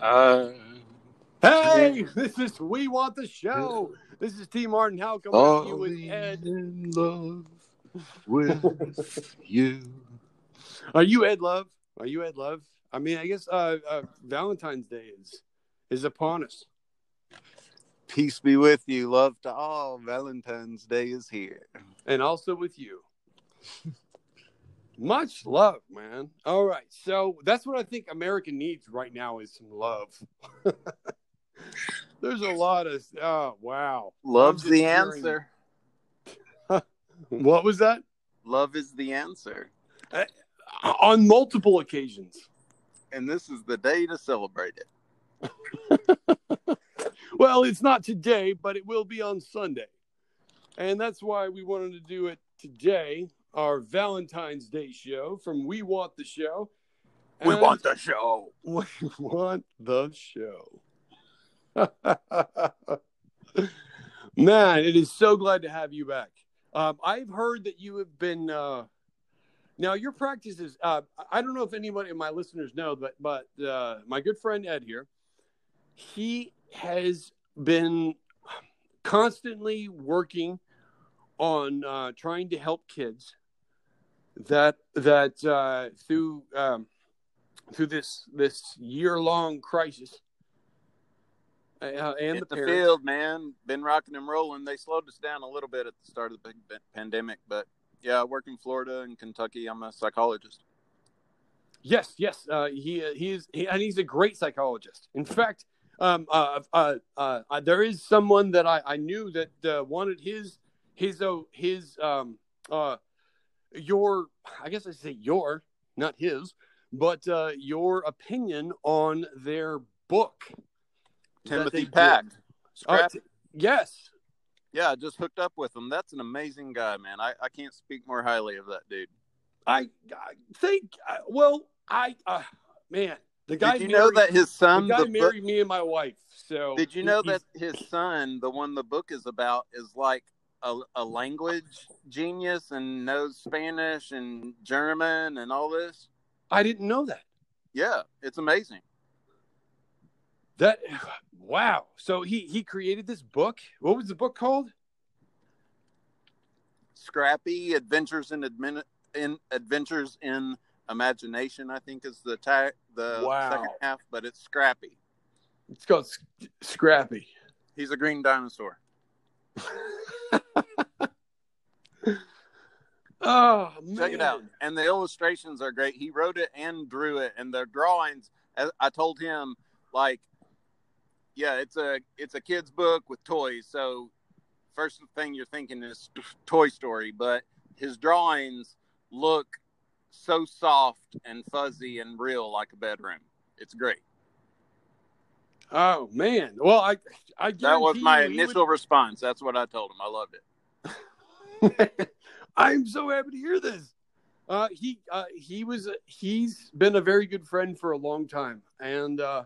Uh, Hey, this is We Want the Show. This is T. Martin. How come you with Ed? in love with you. Are you Ed Love? Are you Ed Love? I mean, I guess uh, uh, Valentine's Day is is upon us. Peace be with you. Love to all. Valentine's Day is here. and also with you. Much love, man. All right, so that's what I think America needs right now is some love. There's a lot of oh wow. Love's the hearing- answer. What was that? Love is the answer. Uh, on multiple occasions. And this is the day to celebrate it. Well, it's not today, but it will be on Sunday. And that's why we wanted to do it today, our Valentine's Day show from We Want the Show. We want the show. We want the show. Man, it is so glad to have you back. Um, I've heard that you have been. Uh, now, your practice is. Uh, I don't know if anybody of my listeners know, but but uh, my good friend Ed here, he has been constantly working on uh, trying to help kids that that uh, through um, through this this year long crisis uh, and Hit the the, field, man. Been rocking and rolling. They slowed us down a little bit at the start of the big pandemic, but yeah, I work in Florida and Kentucky. I'm a psychologist. Yes, yes, uh, he he is, he, and he's a great psychologist. In fact, um, uh, uh, uh, uh, there is someone that I, I knew that uh, wanted his his uh, his um uh your I guess I say your not his, but uh, your opinion on their book. Timothy. Pack. Uh, t- yes, yeah, I just hooked up with him. That's an amazing guy, man. I, I can't speak more highly of that dude. I, I think. uh, Well, I uh, man, the guy. Did you know that his the son, guy the book, married me and my wife? So did you know that his son, the one the book is about, is like a, a language genius and knows Spanish and German and all this? I didn't know that. Yeah, it's amazing. That wow. So he he created this book. What was the book called? Scrappy Adventures in Admin in Adventures in Imagination, I think is the ta- the Wow. second half, but it's Scrappy. It's called S- Scrappy. He's a green dinosaur. Oh man. Check it out. And the illustrations are great. He wrote it and drew it, and the drawings. as I told him, like, yeah, it's a it's a kid's book with toys. So first thing you're thinking is Toy Story, but his drawings look so soft and fuzzy and real, like a bedroom. It's great. Oh man. Well, I I That was my initial response. That's what I told him. I loved it. I'm so happy to hear this. Uh, he uh, he was he's been a very good friend for a long time, and uh,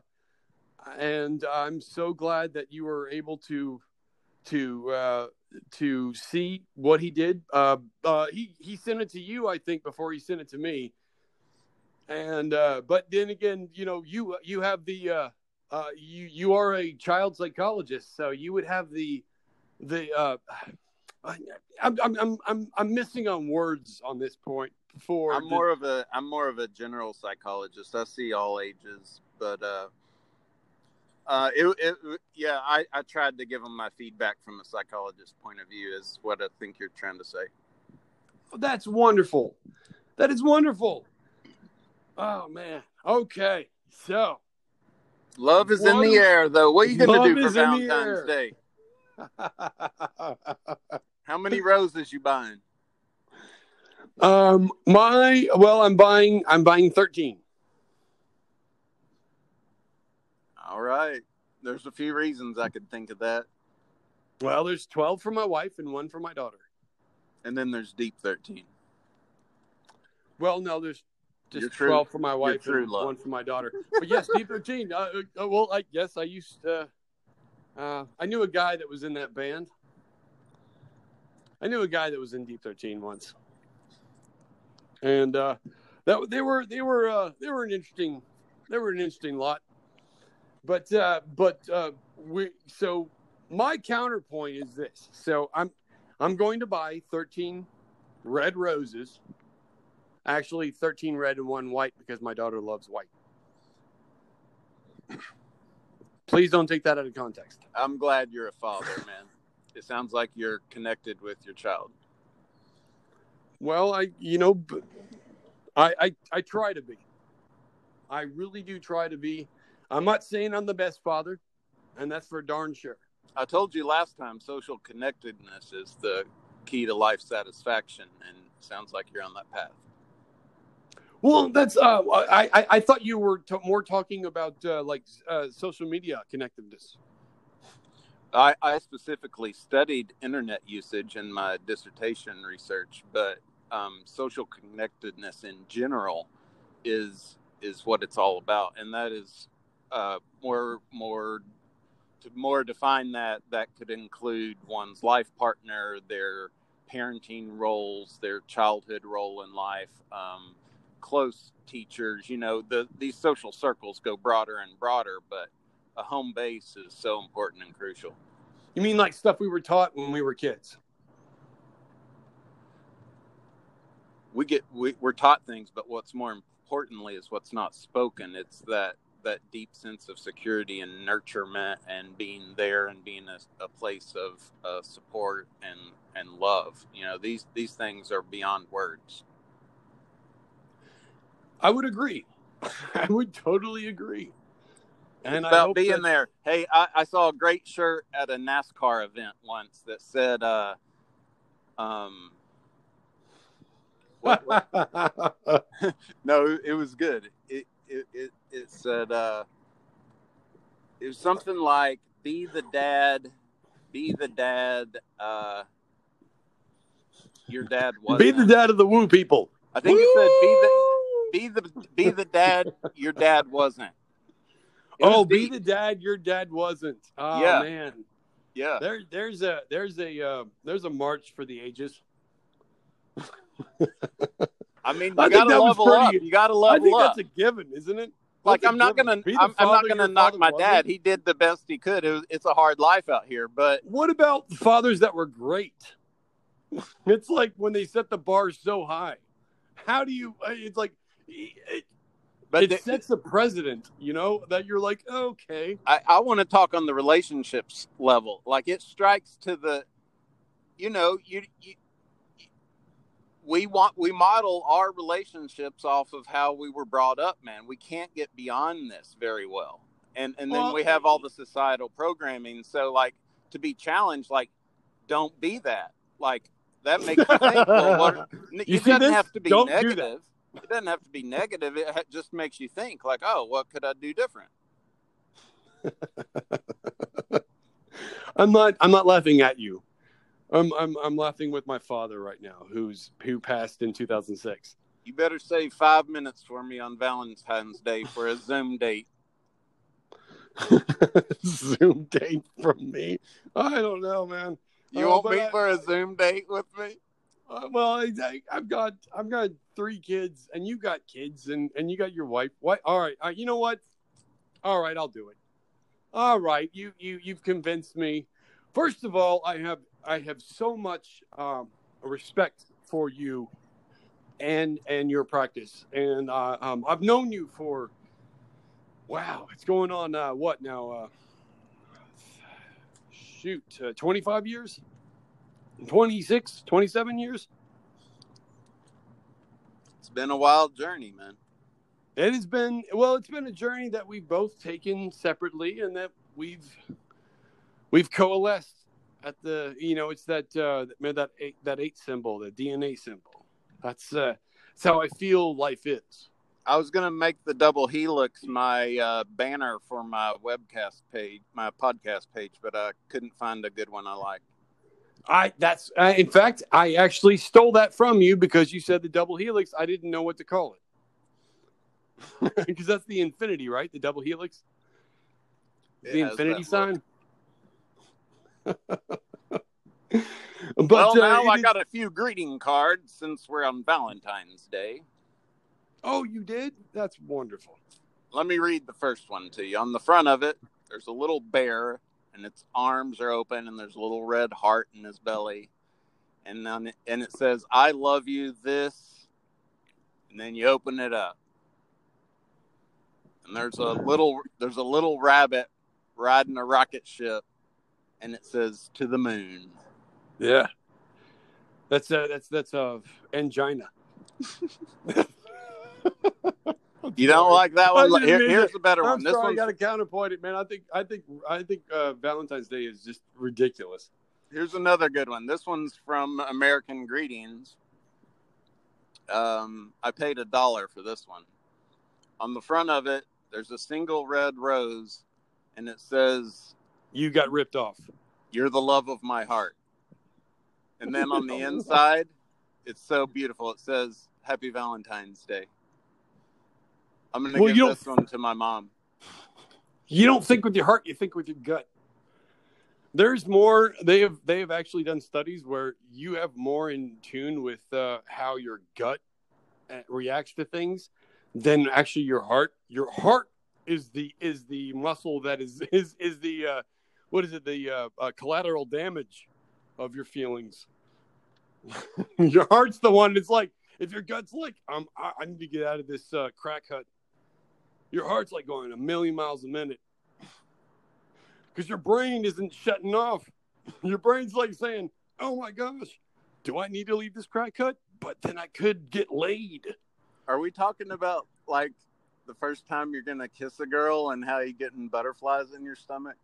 and I'm so glad that you were able to to uh, to see what he did. Uh, uh, he he sent it to you, I think, before he sent it to me. And uh, but then again, you know, you you have the uh, uh, you you are a child psychologist, so you would have the the. I, I'm I'm I'm I'm missing on words on this point. For I'm the- more of a I'm more of a general psychologist. I see all ages, but uh, uh, it, it yeah, I, I tried to give him my feedback from a psychologist point of view. Is what I think you're trying to say. That's wonderful. That is wonderful. Oh man. Okay. So Love is in the air, though. What are you gonna do for is in the Valentine's. Day? How many roses you buying? um my well I'm buying I'm buying 13. All right. There's a few reasons I could think of that, Well, there's 12 for my wife and one for my daughter. and then there's Deep Thirteen. Well, no, there's just true- 12 for my wife and one for my daughter. But yes, Deep 13. Uh, uh, well, I yes, I used uh, uh I knew a guy that was in that band. I knew a guy that was in Deep 13 once. And uh that they were they were uh they were an interesting they were an interesting lot. but uh, but uh, we so my counterpoint is this. So I'm I'm going to buy 13 red roses. Actually, 13 red and one white because my daughter loves white. Please don't take that out of context. I'm glad you're a father, man. It sounds like you're connected with your child. Well, I you know, I I, I try to be. I really do try to be. I'm not saying I'm the best father, and that's for darn sure. I told you last time social connectedness is the key to life satisfaction, and it sounds like you're on that path. Well, that's uh, I I, I thought you were t- more talking about uh, like uh, social media connectiveness. I, I specifically studied internet usage in my dissertation research, but um, social connectedness in general is is what it's all about, and that is uh, more more to more define that that could include one's life partner, their parenting roles, their childhood role in life, um, close teachers. You know, the these social circles go broader and broader, but a home base is so important and crucial. You mean like stuff we were taught when we were kids? We get we, we're taught things, but what's more importantly is what's not spoken. It's that that deep sense of security and nurturement and being there and being a, a place of uh, support and and love. You know, these these things are beyond words. I would agree. I would totally agree. And about being that- there. Hey, I, I saw a great shirt at a NASCAR event once that said, uh, um, what- what- no, it was good. It it it, it said, uh, it was something like, "Be the dad, be the dad." Uh, your dad was. Be the dad of the woo people. I think it said, "Be the." Be the be the dad your dad wasn't. Oh, be the dad your dad wasn't. Oh Yeah. man. yeah. There there's a there's a uh, there's a march for the ages. I mean, you think gotta level up. You gotta I level think up. that's a given, isn't it? like That's a I'm not gonna I'm, I'm not gonna knock my wasn't. dad. He did the best he could. It was, it's a hard life out here, but What about fathers that were great? It's like when they set the bar so high. How do you? It's like but it the- sets the precedent. You know that you're like okay. I, I want to talk on the relationships level. Like it strikes to the, you know, you, you we want we model our relationships off of how we were brought up. Man, we can't get beyond this very well, and and then Well, we have all the societal programming. So like to be challenged, like don't be that. Like that makes you think. well, what, You it see doesn't this? have to be Don't do that. It doesn't have to be negative. It ha- just makes you think. Like, oh, what could I do different? I'm not. I'm not laughing at you. I'm. I'm. I'm laughing with my father right now, who's who passed in 2006. You better save five minutes for me on Valentine's Day for a Zoom date. Zoom date from me. I don't know, man. You Uh, won't meet I- for a Zoom date with me? Uh, well, I, I, I've got I've got three kids, and you got kids, and and you got your wife. What? All right. Uh, you know what? All right, I'll do it. All right, you you you've convinced me. First of all, I have I have so much um, respect for you and and your practice, and uh, um, I've known you for wow, it's going on uh, what now? Uh, shoot, uh, twenty five years. 26, 27 years. It's been a wild journey, man. It has been well. It's been a journey that we've both taken separately, and that we've we've coalesced at the. You know, it's that uh, man that eight, that eight symbol, the DNA symbol. That's uh, that's how I feel life is. I was gonna make the double helix my uh, banner for my webcast page, my podcast page, but I couldn't find a good one I like. I that's uh, in fact I actually stole that from you because you said the double helix. I didn't know what to call it because that's the infinity, right? The double helix, It the infinity sign. but well, uh, now I got a few greeting cards since we're on Valentine's Day. Oh, you did? That's wonderful. let me read the first one to you. On the front of it, there's a little bear, and its arms are open, and there's a little red heart in his belly, and then it, and it says, "I love you." This, and then you open it up, and there's a little there's a little rabbit riding a rocket ship, and it says, "To the moon." Yeah. That's uh that's that's uh angina. You don't like that one? Here- here's the better I'm one. This one's got to counterpoint it, man. I think I think I think uh, Valentine's Day is just ridiculous. Here's another good one. This one's from American Greetings. Um, I paid a dollar for this one. On the front of it, there's a single red rose, and it says, You got ripped off. "You're the love of my heart." And then on the inside, it's so beautiful. It says, "Happy Valentine's Day." I'm gonna Well, give this one to my mom. You don't think with your heart, you think with your gut. There's more. They have they have actually done studies where you have more in tune with uh, how your gut uh, reacts to things than actually your heart. Your heart is the is the muscle that is is is the uh, what is it the uh, uh, collateral damage of your feelings. your heart's the one that's like if your gut's like I'm I, I need to get out of this uh, crack hut. Your heart's like going a million miles a minute because your brain isn't shutting off. Your brain's like saying, "Oh my gosh, do I need to leave this crack cut? But then I could get laid." Are we talking about like the first time you're gonna kiss a girl and how you getting butterflies in your stomach?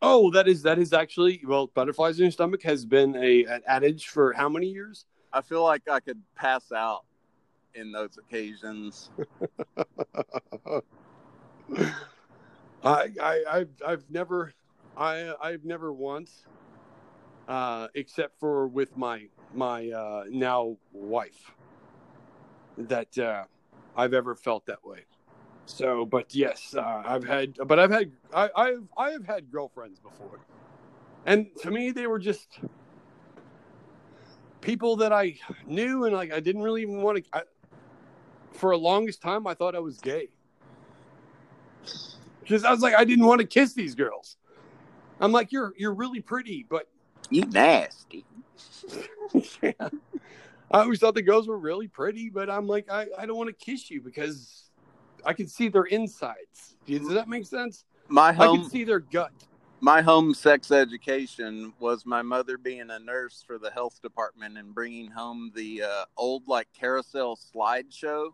Oh, that is that is actually well, butterflies in your stomach has been a an adage for how many years? I feel like I could pass out in those occasions. I, I I've I've never I I've never once uh except for with my my uh now wife that uh I've ever felt that way. So but yes, uh, I've had but I've had I I've I have had girlfriends before. And to me they were just people that I knew and like I didn't really even want to I, for a longest time I thought I was gay. Because I was like, I didn't want to kiss these girls. I'm like, you're you're really pretty, but You nasty. yeah. I always thought the girls were really pretty, but I'm like, I, I don't want to kiss you because I can see their insides. Does that make sense? My I home can see their gut. my home sex education was my mother being a nurse for the health department and bringing home the uh, old like carousel slideshow.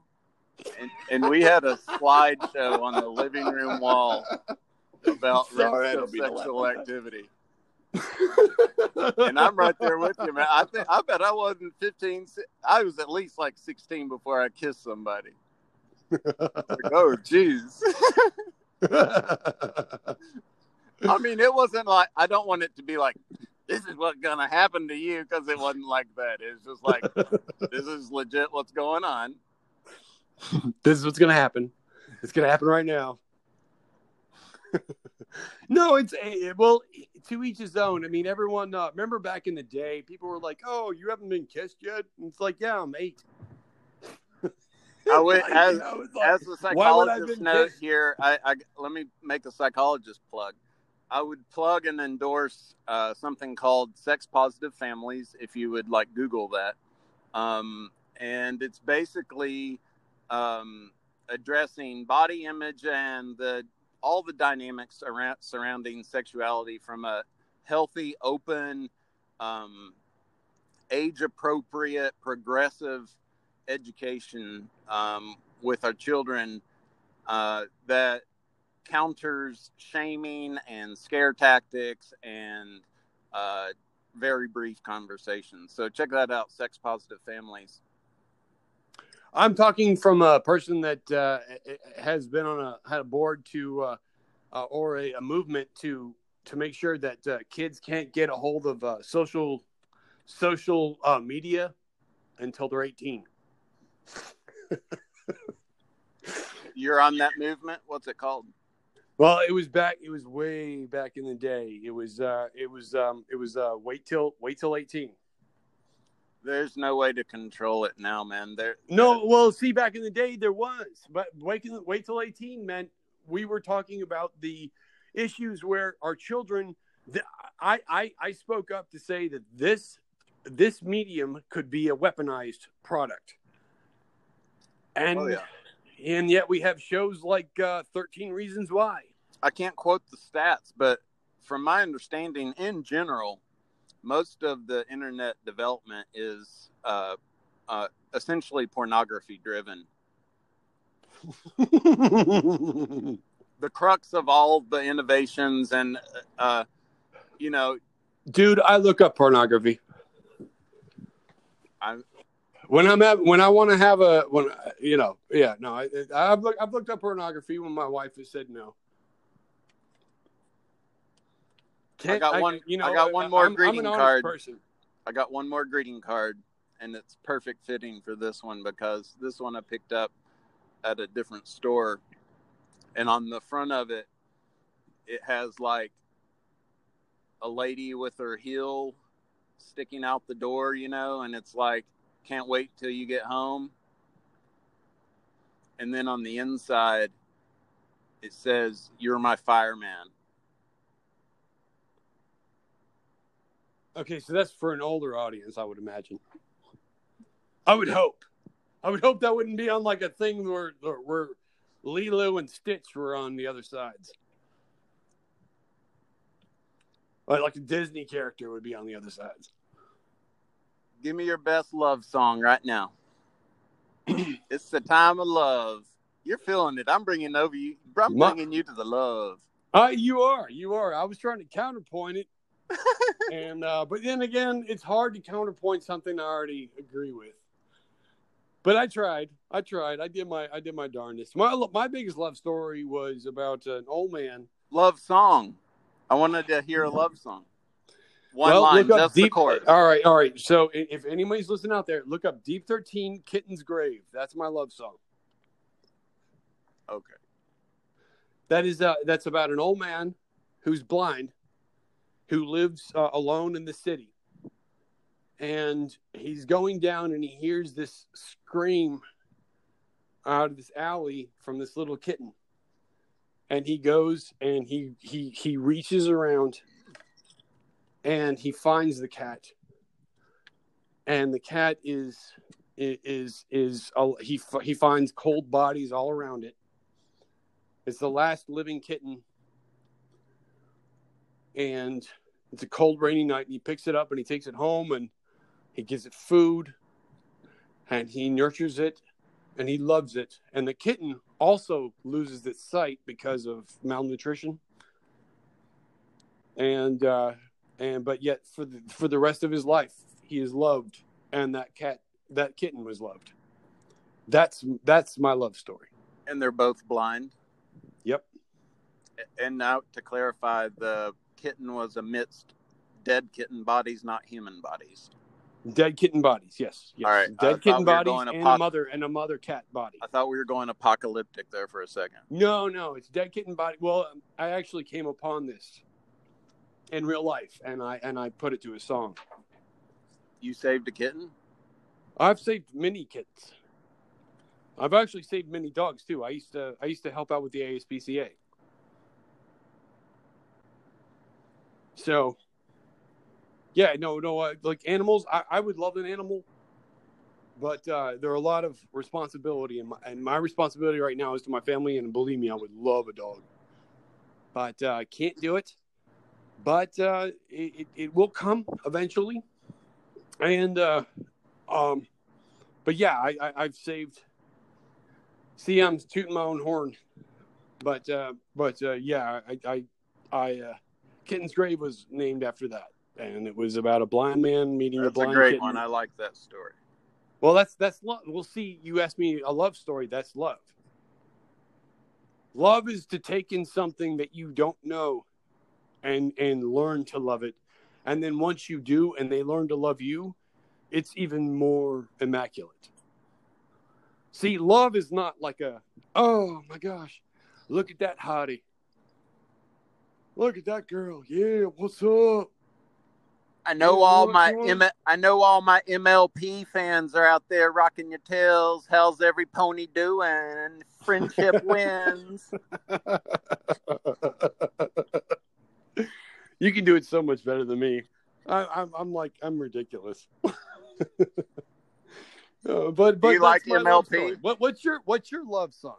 And, and we had a slideshow on the living room wall about Sorry, I risks don't of mean to laugh sexual activity. And I'm right there with you, man. I think I bet I wasn't 15. I was at least like 16 before I kissed somebody. Like, oh, jeez. I mean, it wasn't like I don't want it to be like this is what's gonna happen to you because it wasn't like that. It's just like this is legit. What's going on? this is what's gonna happen. It's gonna happen right now. no, it's a well to each his own. I mean, everyone. Uh, remember back in the day, people were like, "Oh, you haven't been kissed yet." And it's like, "Yeah, I'm eight. I would, Like, as know, like, as a why would I have psychologist note kissed? here, I, I let me make a psychologist plug. I would plug and endorse uh, something called Sex Positive Families if you would like Google that. Um, and it's basically um, addressing body image and the all the dynamics around surrounding sexuality from a healthy, open, um, age appropriate, progressive education um, with our children uh, that counters shaming and scare tactics and uh, very brief conversations. So check that out, Sex Positive Families. I'm talking from a person that uh, has been on a had a board to uh, uh, or a, a movement to to make sure that uh, kids can't get a hold of uh, social social uh, media until they're 18. You're on that movement. What's it called? Well, it was back. It was way back in the day. It was. Uh, it was. Um, it was. Uh, wait till. Wait till eighteen. There's no way to control it now, man. There No, well, see, back in the day there was, but wait, wait till eighteen meant we were talking about the issues where our children. The, I, I I spoke up to say that this this medium could be a weaponized product, and Oh, yeah. and yet we have shows like uh, Thirteen Reasons Why. I can't quote the stats, but from my understanding, in general, most of the internet development is uh, uh, essentially pornography driven. The crux of all the innovations and, uh, you know, Dude, I look up pornography. I'm when I'm at when I want to have a when you know yeah no I I've looked I've looked up pornography when my wife has said no. Can't- got one- I got one more I'm, greeting I'm card. Person. I got one more greeting card, and it's perfect fitting for this one because this one I picked up at a different store, and on the front of it, it has like a lady with her heel sticking out the door, you know, and it's like, can't wait till you get home. And then on the inside, it says, You're my fireman. Okay, so that's for an older audience, I would imagine. I would hope. I would hope that wouldn't be on like a thing where where Lilo and Stitch were on the other sides. Like, like a Disney character would be on the other sides. Give me your best love song right now. it's the time of love. You're feeling it. I'm bringing over you. I'm bringing you to the love. Uh, you are, you are. I was trying to counterpoint it, and uh, but then again, it's hard to counterpoint something I already agree with. But I tried. I tried. I did my I did my darndest. My my biggest love story was about an old man. Love song. I wanted to hear a love song. One well, line, just the deep. chorus. All right, all right. So if anybody's listening out there, look up Deep Thirteen Kitten's Grave. That's my love song. Okay. That is uh, that's about an old man who's blind, who lives uh, alone in the city, and he's going down and he hears this scream out of this alley from this little kitten, and he goes and he he he reaches around, and he finds the cat, and the cat is is is uh, he he finds cold bodies all around it. It's the last living kitten. And it's a cold, rainy night. And he picks it up and he takes it home and he gives it food and he nurtures it and he loves it. And the kitten also loses its sight because of malnutrition. And, uh, and, but yet for the, for the rest of his life, he is loved. And that cat, that kitten was loved. That's, that's my love story. And they're both blind. Yep. And now to clarify, the kitten was amidst dead kitten bodies, not human bodies. Dead kitten bodies, yes. yes. All right, Dead thought kitten bodies and a mother and a mother cat body. I thought we were going apocalyptic there for a second. No, no, it's dead kitten body. Well, um, I actually came upon this in real life, and I and I put it to a song. You saved a kitten? I've saved many kittens. I've actually saved many dogs too. I used to I used to help out with the ASPCA. So, yeah, no, no, uh, like animals, I, I would love an animal, but uh, there are a lot of responsibility, and my, and my responsibility right now is to my family. And believe me, I would love a dog, but uh, can't do it. But uh, it, it, will come eventually, and uh, um, but yeah, I, I, I've saved. See, I'm tooting my own horn, but uh, but uh, yeah, I I, I uh, Kitten's Grave was named after that, and it was about a blind man meeting a That's a blind great kitten. one. I like that story. Well, that's that's love. We'll see. You asked me a love story. That's love. Love is to take in something that you don't know, and and learn to love it, and then once you do, and they learn to love you, it's even more immaculate. See, love is not like a oh my gosh, look at that hottie. Look at that girl. Yeah, what's up? I know all my? M- I know all my MLP fans are out there rocking your tails. How's every pony doing? Friendship wins. you can do it so much better than me. I, I'm, I'm like, I'm ridiculous. Uh, but but you like that's my love MLP? What, what's your what's your love song?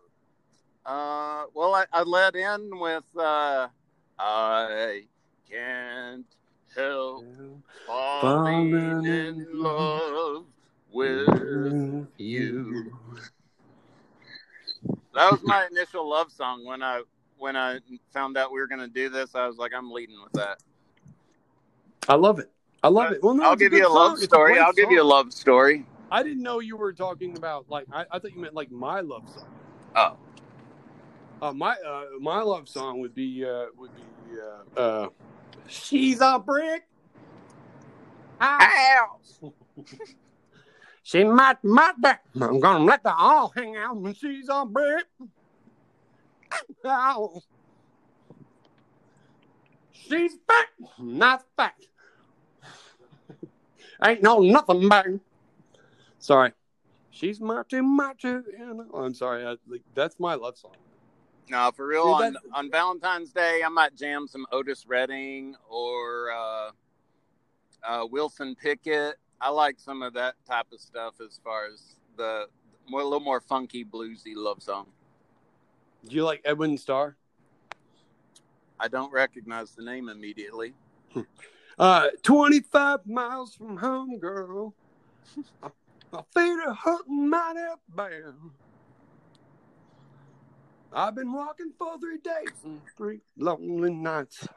Uh, well, I, I let in with uh, I can't help falling Falling in love with you. That was my initial love song when I when I found out we were going to do this. I was like, I'm leading with that. I love it. I love it. Well, no, I'll a give you a love song. It's story. great I'll give you a love story. I didn't know you were talking about like I, I thought you meant like my love song. Oh, Uh, my uh, my love song would be uh, would be uh, uh, she's a brick. house. She might might back. I'm gonna let the all hang out when she's a brick. house. She's back, not back. Ain't no nothing back. Sorry. She's mighty, mighty. and- Oh, I'm sorry. I, like, that's my love song. No, for real. Dude, on, on Valentine's Day, I might jam some Otis Redding or uh, uh, Wilson Pickett. I like some of that type of stuff as far as the more, a little more funky, bluesy love song. Do you like Edwin Starr? I don't recognize the name immediately. Uh, 25 miles from home, girl. My feet are hurting mighty bad. I've been walking for three days and three lonely nights.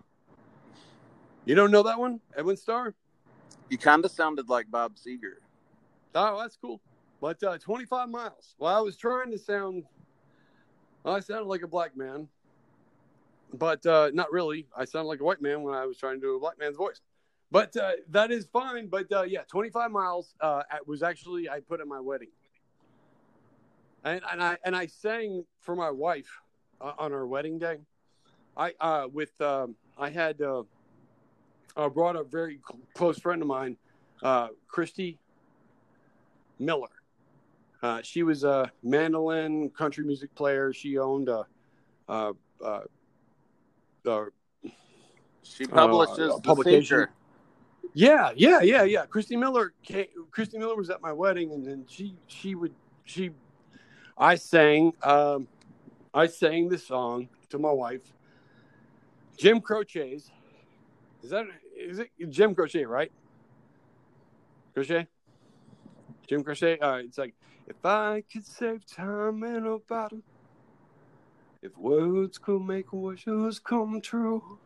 You don't know that one, Edwin Starr? You kind of sounded like Bob Seger. Oh, that's cool. But uh, 25 miles. Well, I was trying to sound. Well, I sounded like a black man, but uh, not really. I sounded like a white man when I was trying to do a black man's voice. But uh, that is fine. But uh, yeah, 25 miles uh, was actually I put at my wedding, and, and I and I sang for my wife uh, on our wedding day. I uh, with um, I had uh, uh, brought a very close friend of mine, uh, Christy Miller. Uh, she was a mandolin country music player. She owned a, uh, uh, uh, She publishes Uh, publication. Yeah, yeah, yeah, yeah. Christy Miller came, Christy Miller was at my wedding, and then she she would she, I sang um, I sang the song to my wife. Jim Crochet's, is that is it Jim Crochet right? Crochet, Jim Crochet. Uh, it's like if I could save time in a bottle, if words could make wishes come true,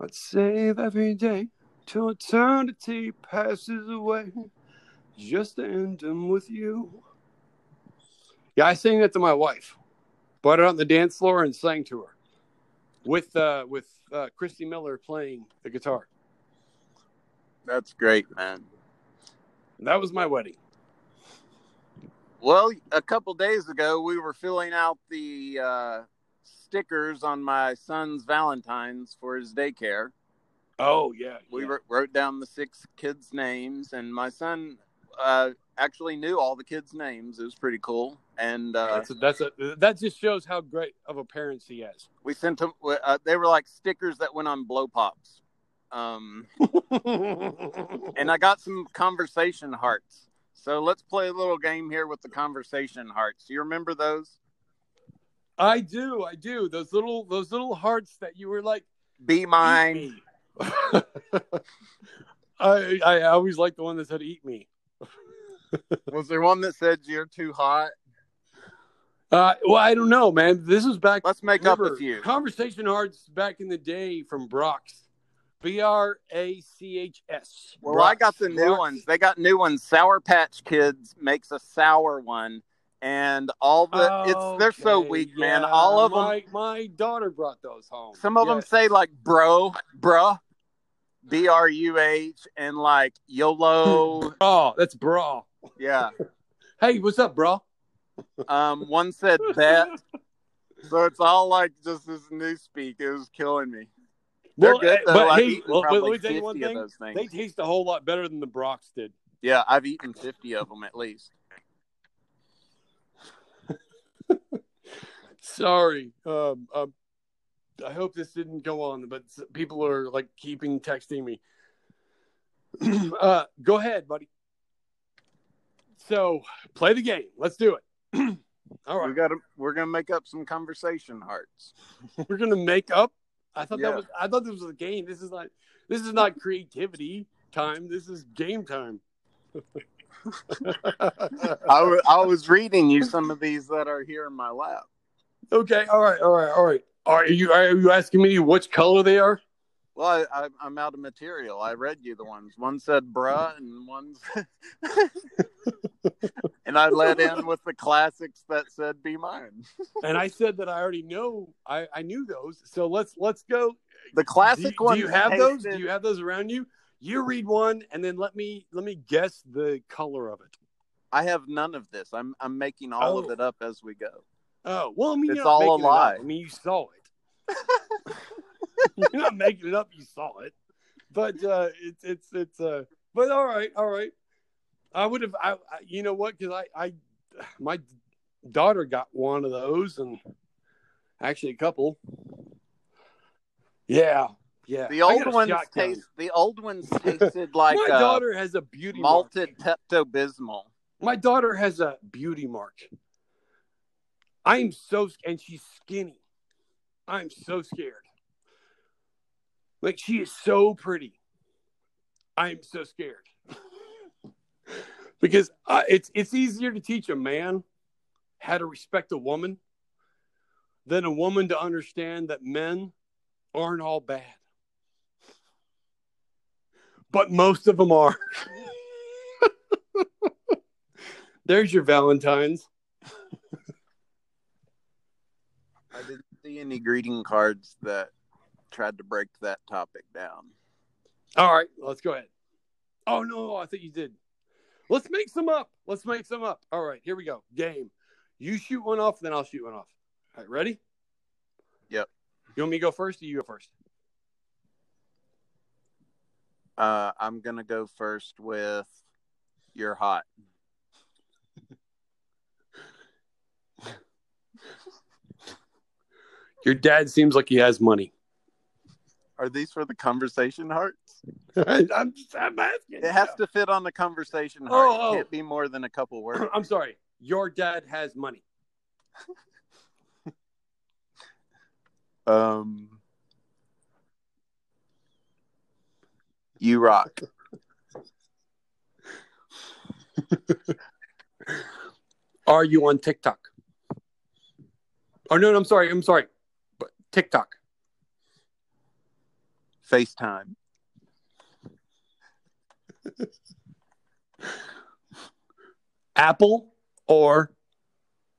I'd save every day till eternity passes away, just to end them with you. Yeah, I sang that to my wife. Brought it on the dance floor and sang to her, with uh, with uh, Christy Miller playing the guitar. That's great, man. That was my wedding. Well, a couple days ago, we were filling out the uh, stickers on my son's Valentine's for his daycare. Oh yeah, We yeah. wrote down the six kids' names, and my son uh, actually knew all the kids' names. It was pretty cool. And uh, that's a, that's a that just shows how great of a parent he is. we sent them. Uh, they were like stickers that went on blow pops. Um, and I got some conversation hearts. So let's play a little game here with the conversation hearts. You remember those? I do, I do. Those little those little hearts that you were like, Be mine. I I always like the one that said "eat me." Was there one that said you're too hot? Uh, well, I don't know, man. This was back. Let's make up a remember, few. Conversation hearts back in the day from Brach's. B R A C H S. Well, I got the new Brach's. ones. They got new ones. Sour Patch Kids makes a sour one, and all the it's they're so Okay, weak, man. All of them. my, My daughter brought those home. Some of them say like bro, bruh, B R U H, and like YOLO. Oh, that's bra. Yeah. Hey, what's up, bro? Um, one said that. So it's all like just this new speak. It was killing me. They're Well, good eh, though. but I've hey, well, let me tell you one thing. They taste a whole lot better than the Brach's did. Yeah, I've eaten fifty of them at least. Sorry. Um, um, I hope this didn't go on, but people are like keeping texting me. uh, go ahead, buddy. So play the game. Let's do it. All We got we're gonna make up some conversation hearts. we're gonna make up. I thought Yeah. that was. I thought this was a game. This is not. This is not creativity time. This is game time. I was reading you some of these that are here in my lap. okay. All right. All right. All right. Are you are you asking me which color they are? Well, I, I'm out of material. I read you the ones. One said "bruh" and one, and I led in with the classics that said "be mine." and I said that I already know I, I knew those. So let's let's go. The Do, classic do one. you have those? tasted- Do you have those around you? You read one and then let me let me guess the color of it. I have none of this. I'm I'm making all of Oh. it up as we go. Oh well, I mean, It's all a making it up. lie. I mean, you saw it. you're not making it up. You saw it. But uh, it's it's it's uh. But all right, all right. I would have. I, I you know what? Because I I my daughter got one of those and actually a couple. Yeah, yeah. The old ones taste. The old ones tasted like my uh, daughter has a beauty malted Pepto Bismol. My daughter has a beauty mark. I'm so and she's skinny. I'm so scared. Like she is so pretty. I'm so scared. because uh, it's it's easier to teach a man how to respect a woman than a woman to understand that men aren't all bad. But most of them are. There's your Valentine's. I didn't see any greeting cards that tried to break that topic down. All right, let's go ahead. Oh no, I think you did. Let's make some up. Let's make some up. All right, here we go. Game. You shoot one off, then I'll shoot one off. All right, ready? Yep. You want me to go first or you go first? Uh, I'm gonna go first with "You're Hot." Your dad seems like he has money. Are these for the conversation hearts? I'm just I'm asking. It has to fit on the conversation heart. Oh, oh. It can't be more than a couple words. I'm sorry. Your dad has money. Um, you rock. Are you on TikTok? Oh no, no, I'm sorry. I'm sorry. But TikTok. FaceTime. Apple or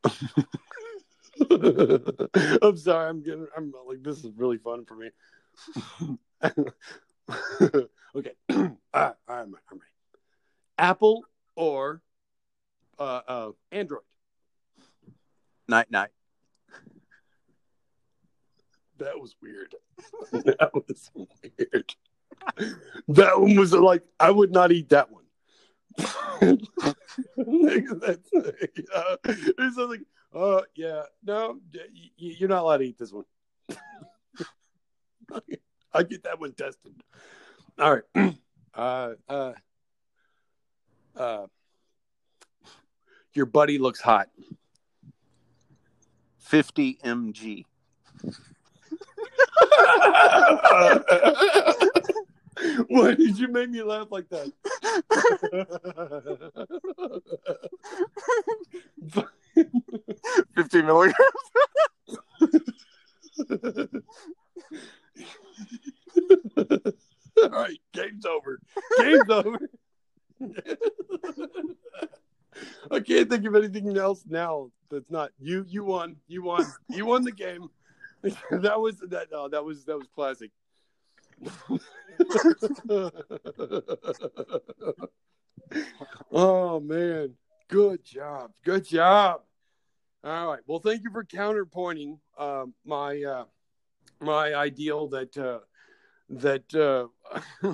I'm sorry, I'm getting I'm like this is really fun for me. okay. uh, I'm, I'm ready. Apple or uh, uh, Android. Night night. That was weird. that was weird. That one was like I would not eat that one. That's, uh, it's like, uh, yeah, no, y- y- you're not allowed to eat this one. I get that one tested. All right. Uh, uh, uh, your buddy looks hot. 50 mg. Why did you make me laugh like that? 50 milligrams. All right, game's over. Game's over. I can't think of anything else now that's not you. You won. You won. You won the game. that was that. Oh, that was that was classic. oh man, good job. Good job. All right. Well, thank you for counterpointing um, my uh, my ideal that uh, that uh,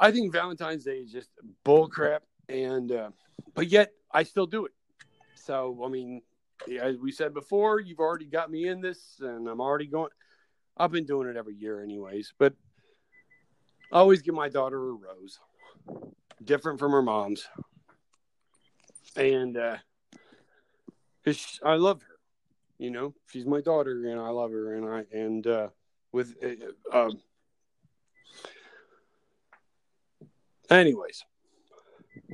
I think Valentine's Day is just bullcrap, and uh, but yet I still do it. So I mean, as we said before, you've already got me in this, and I'm already going. I've been doing it every year, anyways. But I always give my daughter a rose, different from her mom's, and uh, I love her. You know, she's my daughter, and I love her, and I and uh, with uh, um, anyways,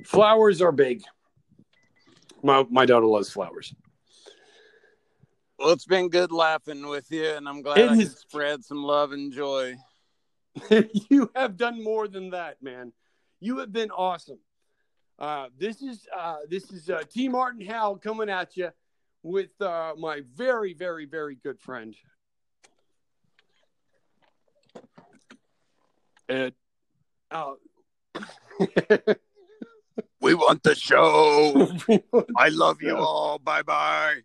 flowers are big. My my daughter loves flowers. Well, it's been good laughing with you, and I'm glad It I could spread some love and joy. you have done more than that, man. You have been awesome. Uh, this is uh, this is uh, T. Martin Howell coming at you with uh, my very, very, very good friend Ed. We want the show. I love you all. Bye bye.